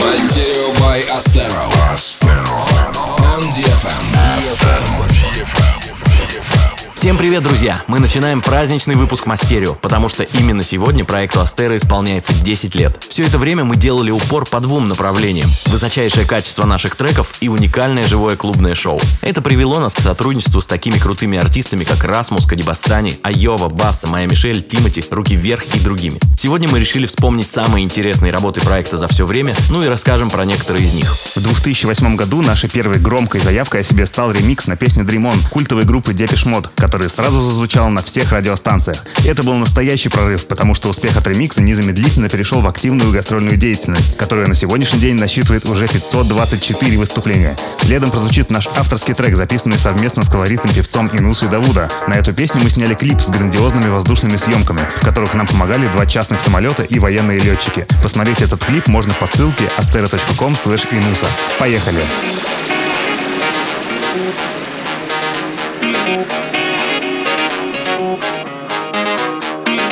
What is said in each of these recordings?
Мастерио by Astero. Всем привет, друзья! Мы начинаем праздничный выпуск Мастерио, потому что именно сегодня проекту Астера исполняется 10 лет. Все это время мы делали упор по двум направлениям. Высочайшее качество наших треков и уникальное живое клубное шоу. Это привело нас к сотрудничеству с такими крутыми артистами, как Расмус, Кадибастани, Айова, Баста, Майя Мишель, Тимати, Руки Вверх и другими. Сегодня мы решили вспомнить самые интересные работы проекта за все время, ну и расскажем про некоторые из них. В 2008 году нашей первой громкой заявкой о себе стал ремикс на песню Dream On культовой группы Depeche Mode, который сразу зазвучал на всех радиостанциях. Это был настоящий прорыв, потому что успех от ремикса незамедлительно перешел в активную гастрольную деятельность, которая на сегодняшний день насчитывает уже 524 выступления. Следом прозвучит наш авторский трек, записанный совместно с колоритным певцом Инусой Давуда. На эту песню мы сняли клип с грандиозными воздушными съемками, в которых нам помогали два частных самолета и военные летчики. Посмотреть этот клип можно по ссылке astero.com inusa. Поехали! Bony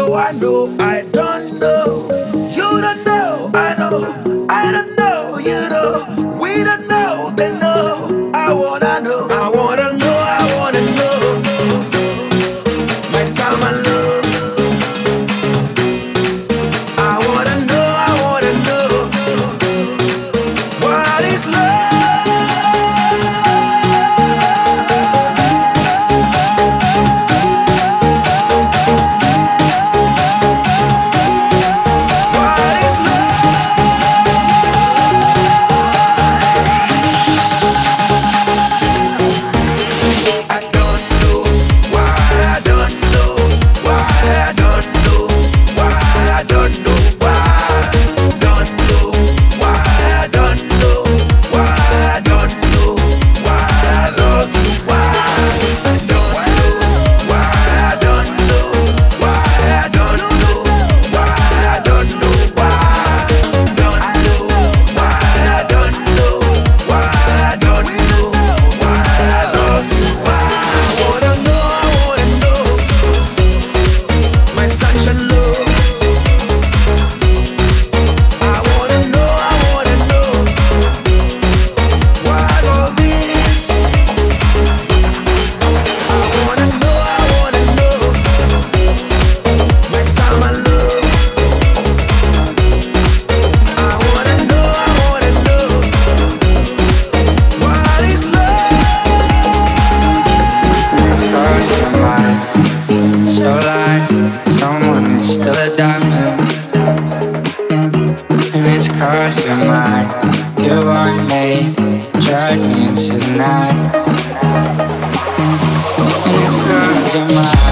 know, I know, I don't know. guide me tonight. It's cause you're mine.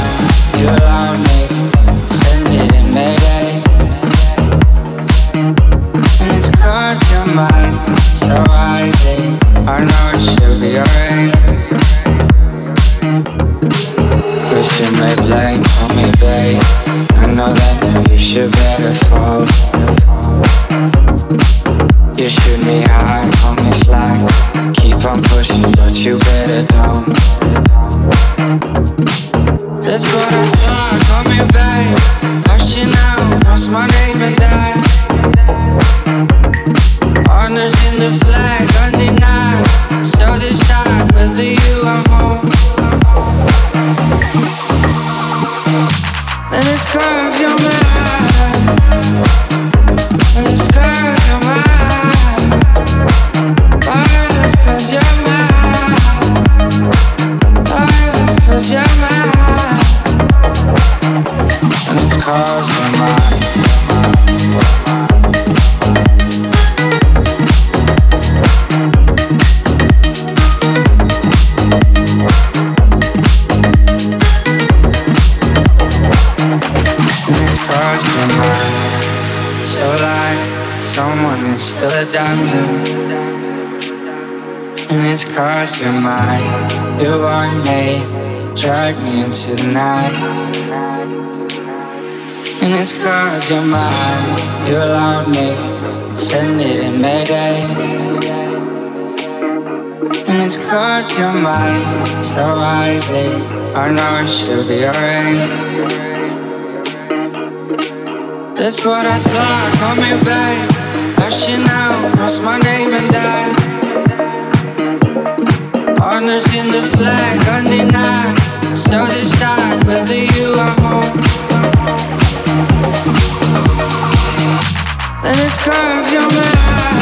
So wisely. I know it should be alright. That's what I thought, call me back. Hush you now, cross my name and die. Honors in the flag, undenied. So decide whether you are home. And it's cause you're mine.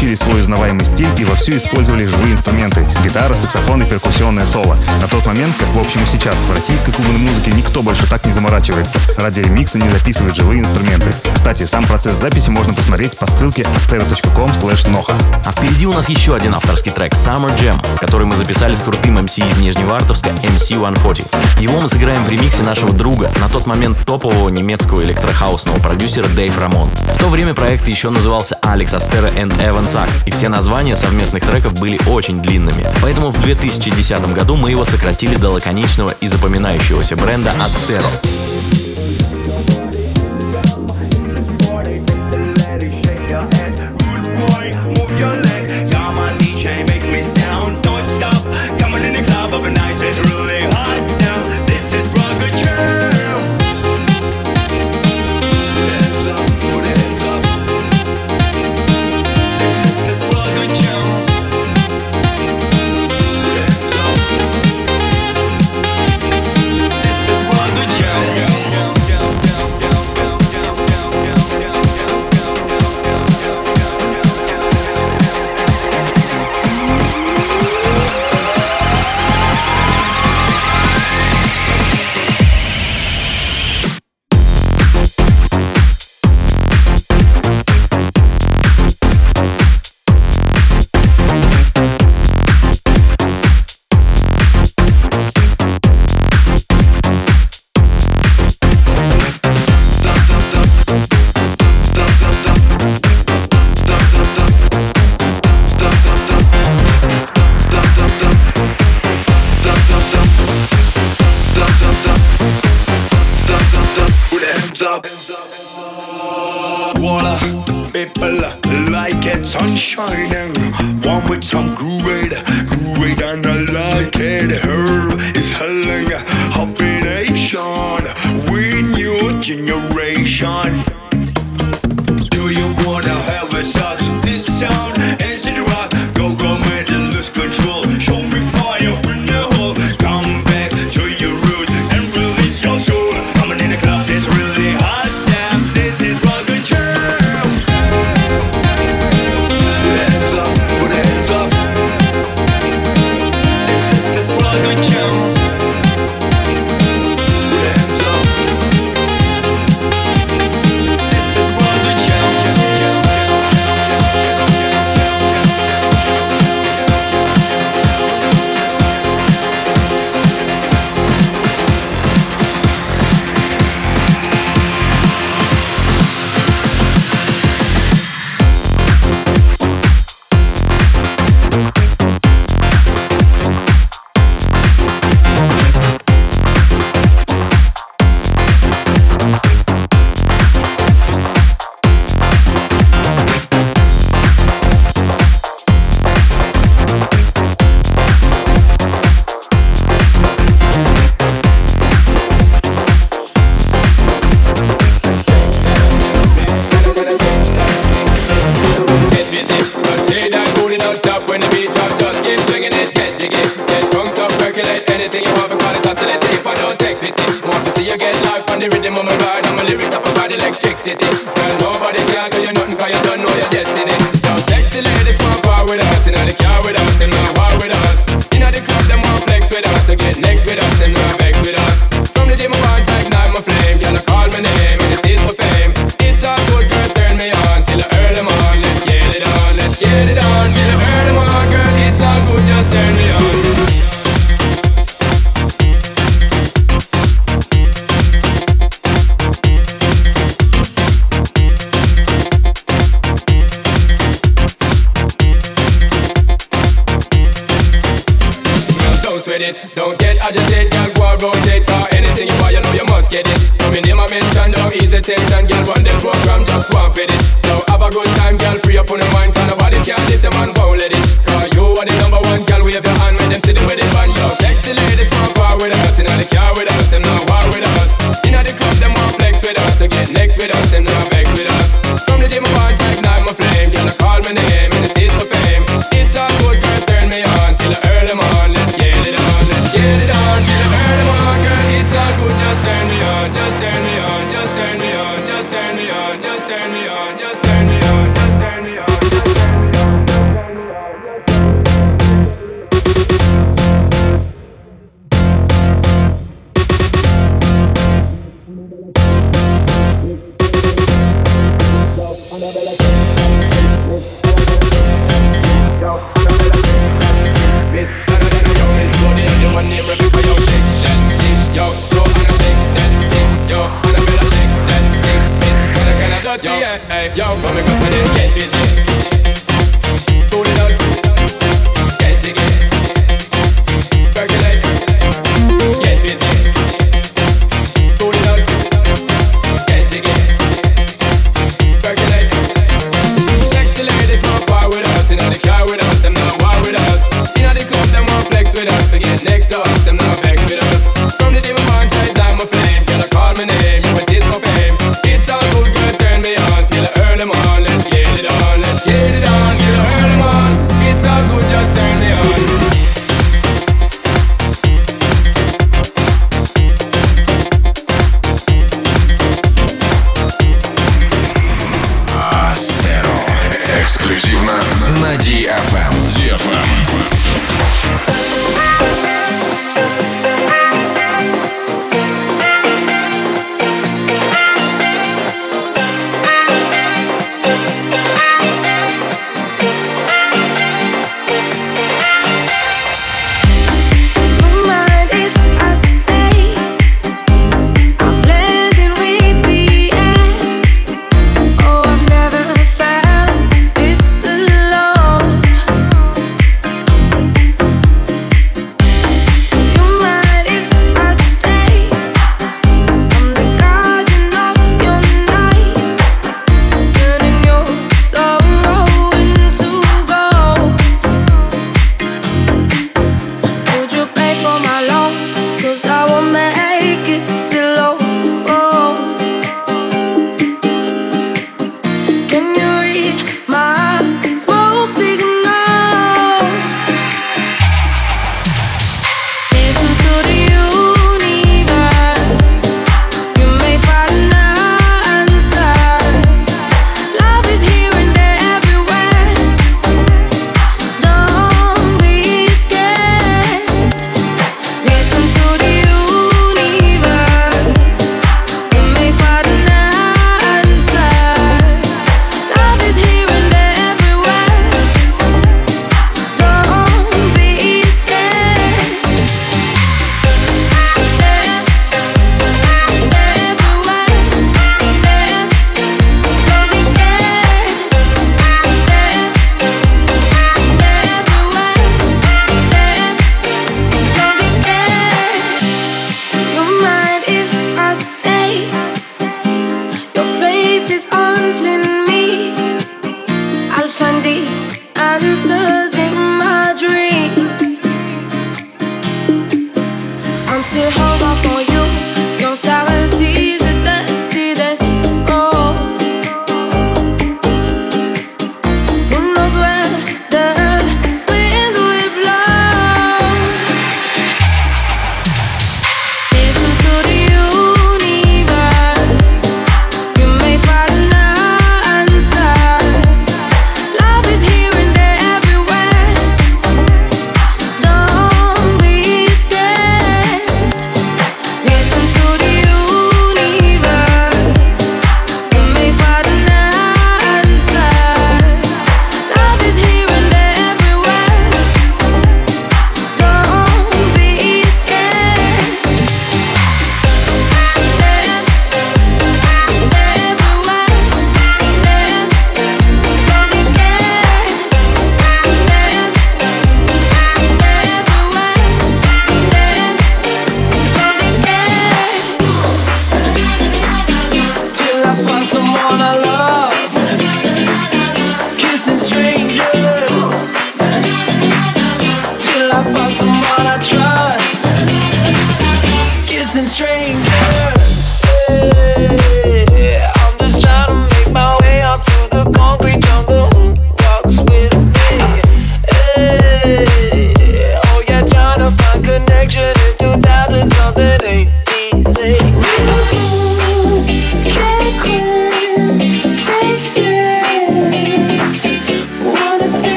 Мы уже отточили вовсю использовали живые инструменты — гитара, саксофон и перкуссионное соло. На тот момент, как в общем и сейчас, в российской клубной музыке никто больше так не заморачивается. Ради ремикса не записывает живые инструменты. Кстати, сам процесс записи можно посмотреть по ссылке astero.com noha. А впереди у нас еще один авторский трек Summer Jam, который мы записали с крутым MC из Нижневартовска MC 140. Его мы сыграем в ремиксе нашего друга, на тот момент топового немецкого электрохаусного продюсера Дэйв Рамон. В то время проект еще назывался Alex Astera and Evan Sachs, и все названия совместных треков были очень длинными. Поэтому в 2010 году мы его сократили до лаконичного и запоминающегося бренда Astero. Hoppy Nation, we new generation.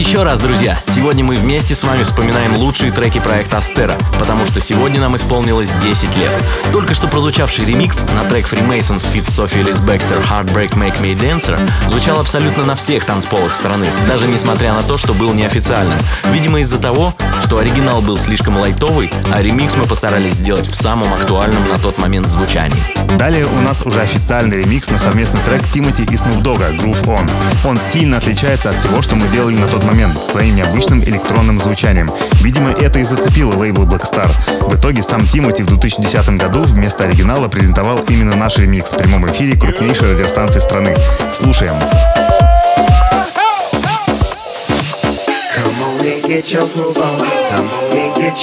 еще раз, друзья! Сегодня мы вместе с вами вспоминаем лучшие треки проекта Астера, потому что сегодня нам исполнилось 10 лет. Только что прозвучавший ремикс на трек Freemasons Fit Sophie Liz Baxter Heartbreak Make Me Dancer звучал абсолютно на всех танцполах страны, даже несмотря на то, что был неофициальным. Видимо, из-за того, что оригинал был слишком лайтовый, а ремикс мы постарались сделать в самом актуальном на тот момент звучании. Далее у нас уже официальный ремикс на совместный трек Тимати и Снупдога Groove On. Он сильно отличается от всего, что мы делали на тот момент момент своим необычным электронным звучанием. Видимо, это и зацепило лейбл Black Star. В итоге сам Тимати в 2010 году вместо оригинала презентовал именно наш ремикс в прямом эфире крупнейшей радиостанции страны. Слушаем. Come on and get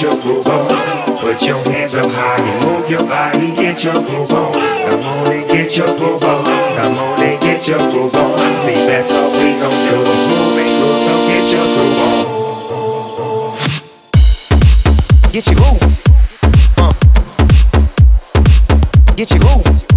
your Put your hands up high and move your body, get your groove on. Come on and get your groove on. Come on and get your groove on. See, that's all we gon' do is move and groove, so get your groove on. Get your groove. Uh. Get your groove.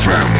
FM.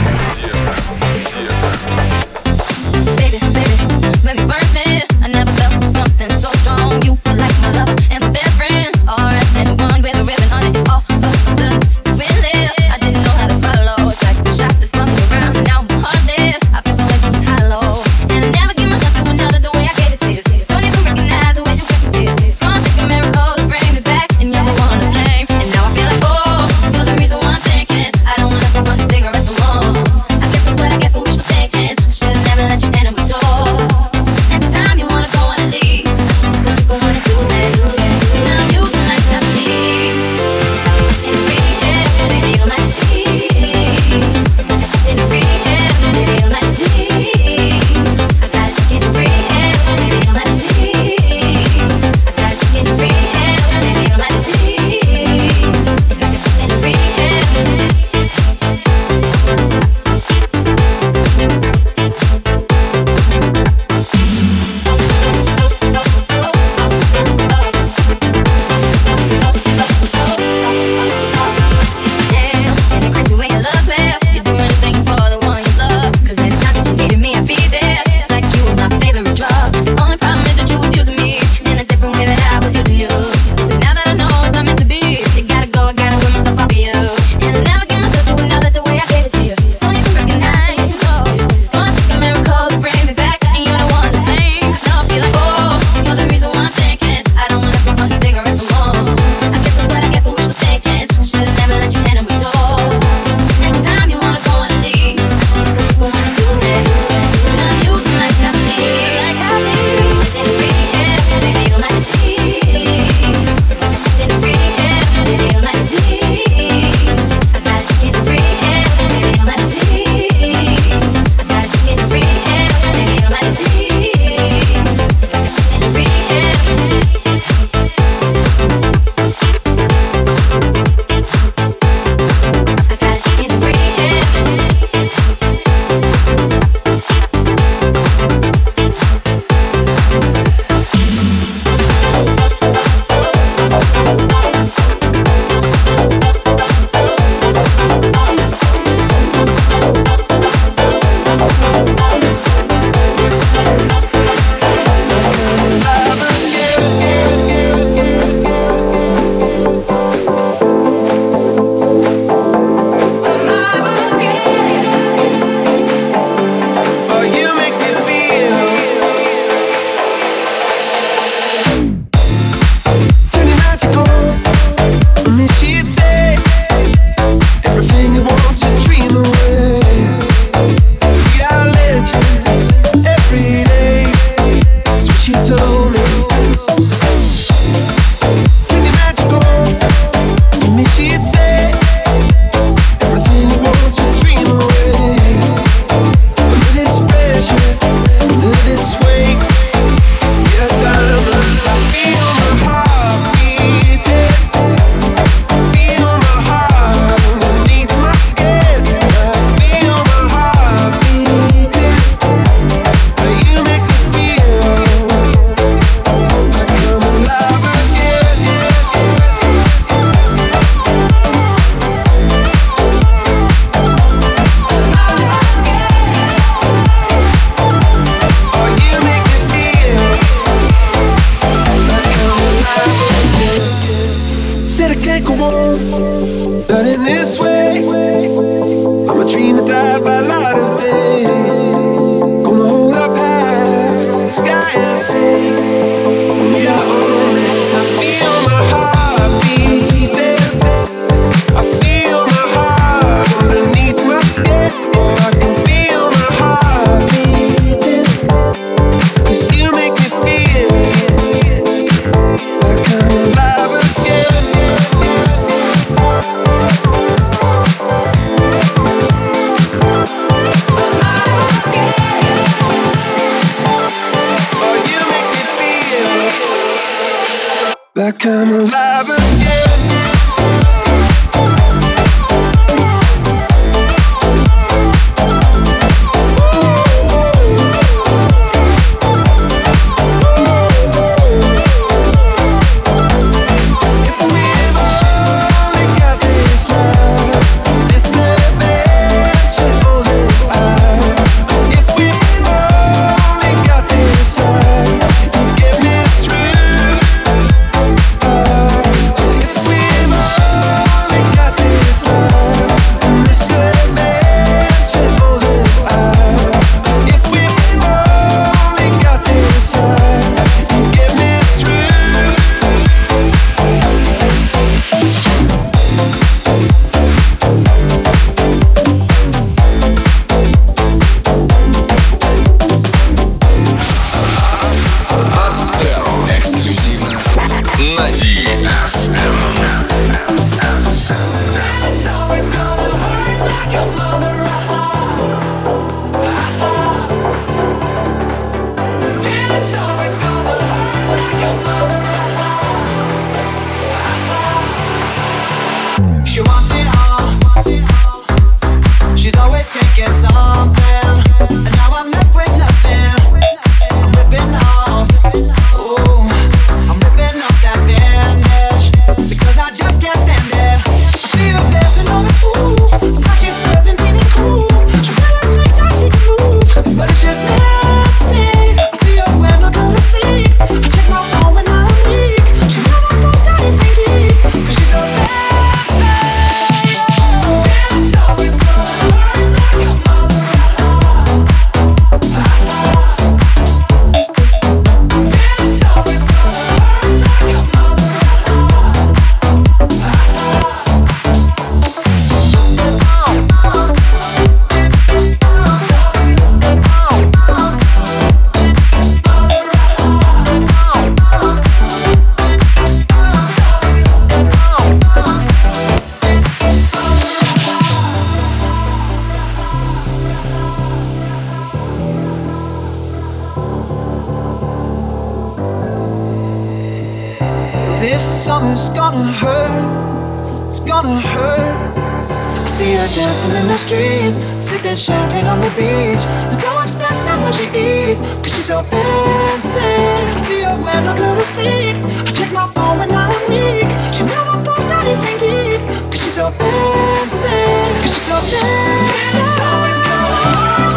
Summer's gonna hurt. It's gonna hurt. I see her dancing in the street, sipping champagne on the beach. It's So expensive when she eats, cause she's so fancy. I see her when I go to sleep. I check my phone when I'm weak. She never posts anything deep, cause she's so fancy. Cause she's so fancy. Always hurt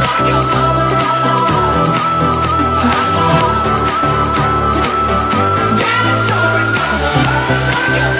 like mother. Like your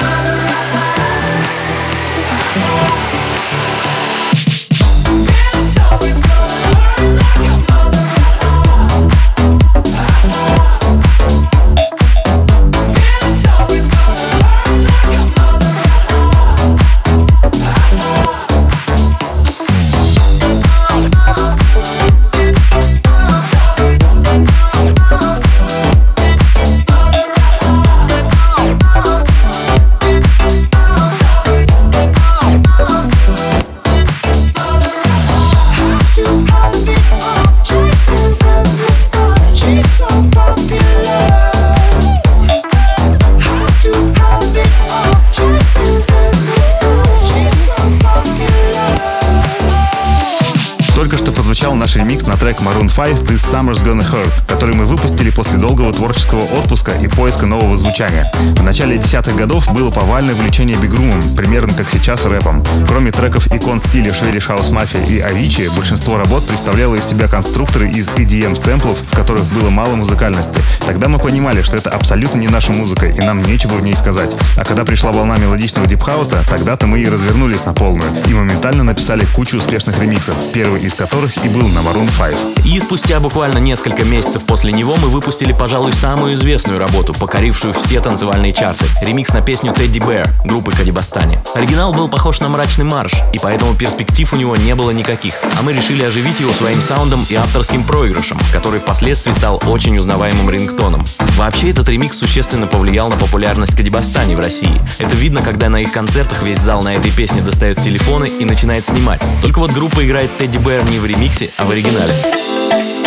ремикс на трек Maroon 5 This Summer's Gonna Hurt, который мы выпустили после долгого творческого отпуска и поиска нового звучания. В начале десятых годов было повальное влечение бигрумом, примерно как сейчас рэпом. Кроме треков икон стиля Swedish House Mafia и Авичи, большинство работ представляло из себя конструкторы из EDM-сэмплов, в которых было мало музыкальности. Тогда мы понимали, что это абсолютно не наша музыка, и нам нечего в ней сказать. А когда пришла волна мелодичного дипхауса, тогда-то мы и развернулись на полную, и моментально написали кучу успешных ремиксов, первый из которых и был на Maroon 5. И спустя буквально несколько месяцев после него мы выпустили, пожалуй, самую известную работу, покорившую все танцевальные чарты — ремикс на песню «Тедди Бэр» группы Кадибастани. Оригинал был похож на мрачный марш, и поэтому перспектив у него не было никаких, а мы решили оживить его своим саундом и авторским проигрышем, который впоследствии стал очень узнаваемым рингтоном. Вообще, этот ремикс существенно повлиял на популярность Кадибастани в России. Это видно, когда на их концертах весь зал на этой песне достает телефоны и начинает снимать. Только вот группа играет Тедди Бэр не в ремиксе, а в оригинале. Bye.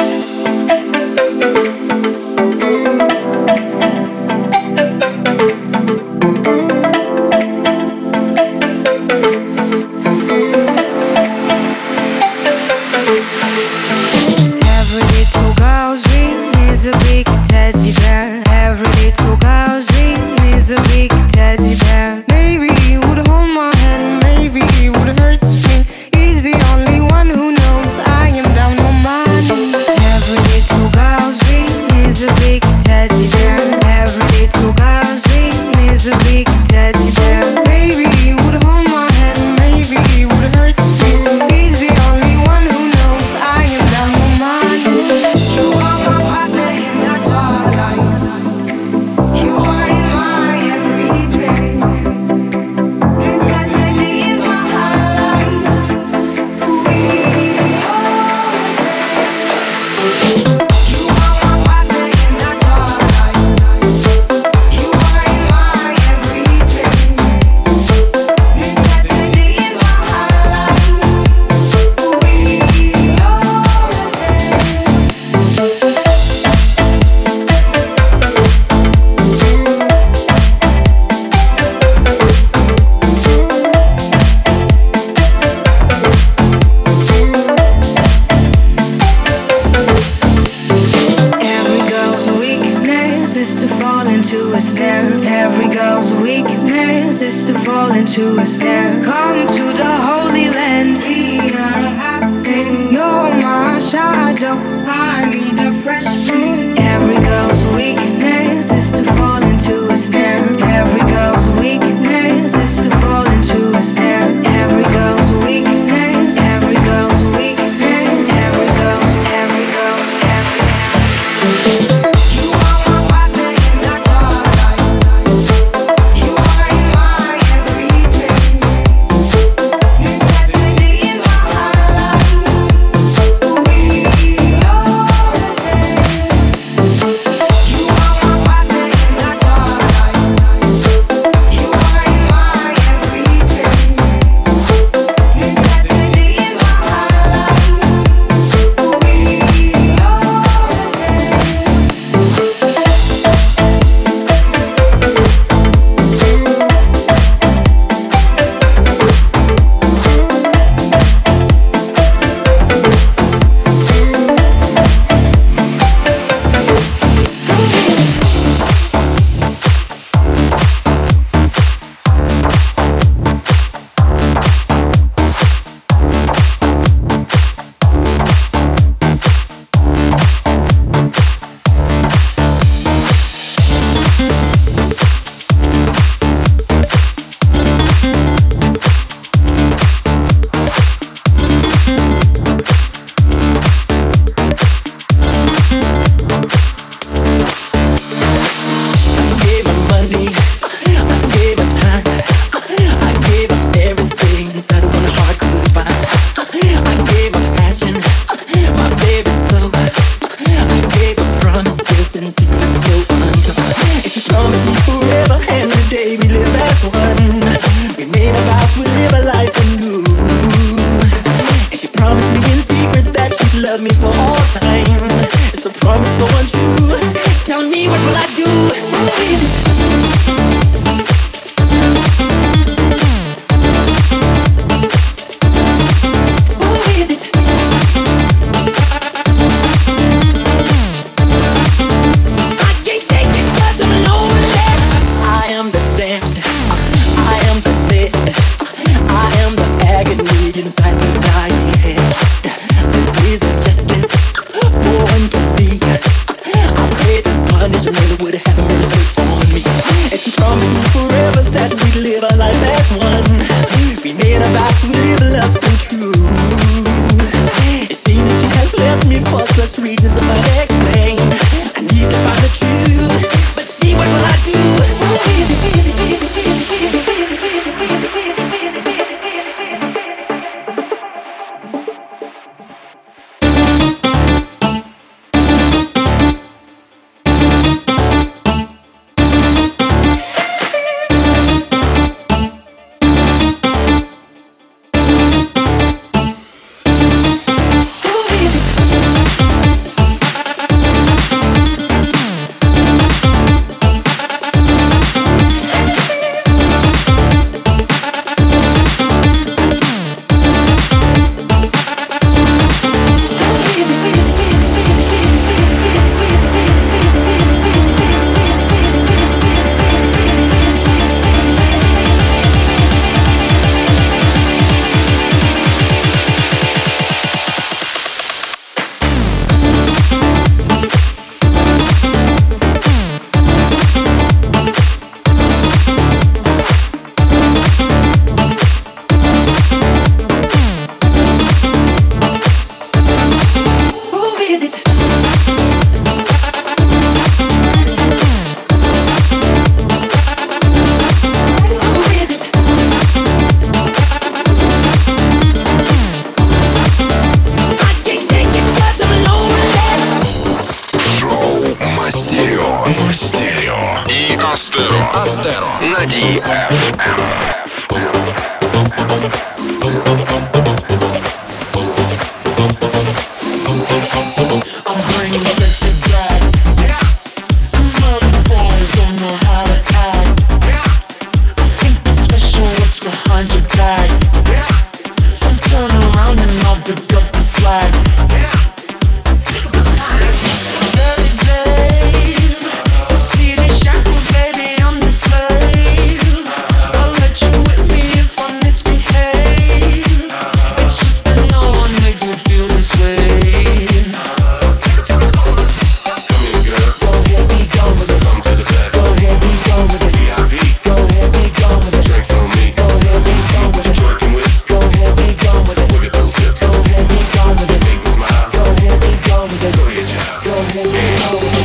Let go.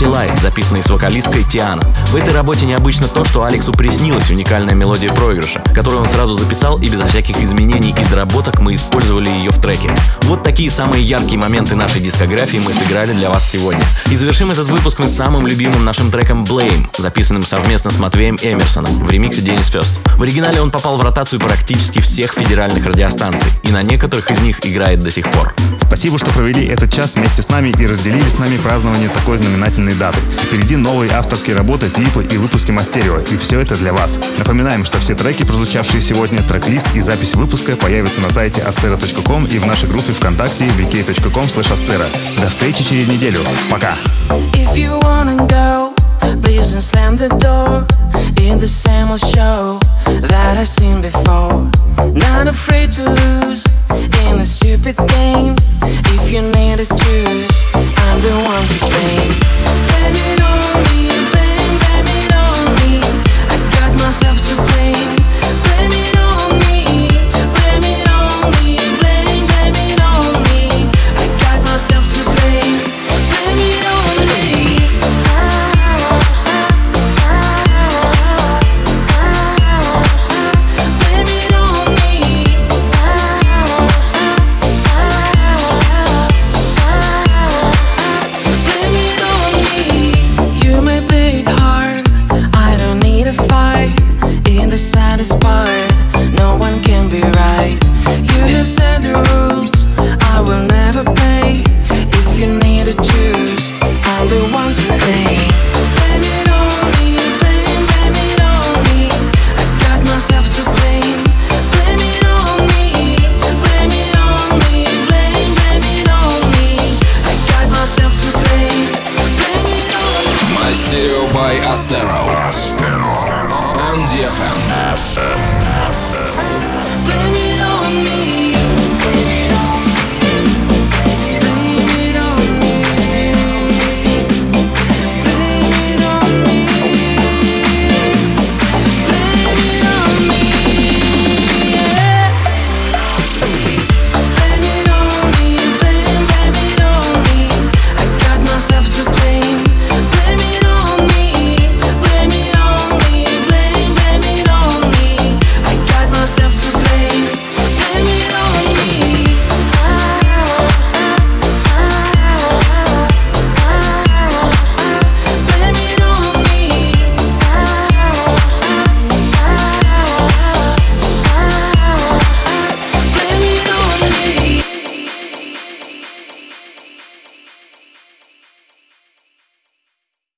Названием Satellite, записанный с вокалисткой Тиана. В этой работе необычно то, что Алексу приснилась уникальная мелодия проигрыша, которую он сразу записал, и безо всяких изменений и доработок мы использовали ее в треке. Вот такие самые яркие моменты нашей дискографии мы сыграли для вас сегодня. И завершим этот выпуск мы самым любимым нашим треком Blame, записанным совместно с Матвеем Эмерсоном в ремиксе Денис Фест. В оригинале он попал в ротацию практически всех федеральных радиостанций, и на некоторых из них играет до сих пор. Спасибо, что провели этот час вместе с нами и разделили с нами празднование такой знаменательной даты. Впереди новые авторские работы, клипы и выпуски Мастерио, и все это для вас. Напоминаем, что все треки, прозвучавшие сегодня, трек-лист и запись выпуска появятся на сайте astero.com и в нашей группе ВКонтакте vk.com. До встречи через неделю. Пока! If you wanna go, please don't slam the door. In the same old show that I've seen before. Not afraid to lose in a stupid game. If you need to choose, I'm the one to blame. Blame it on me,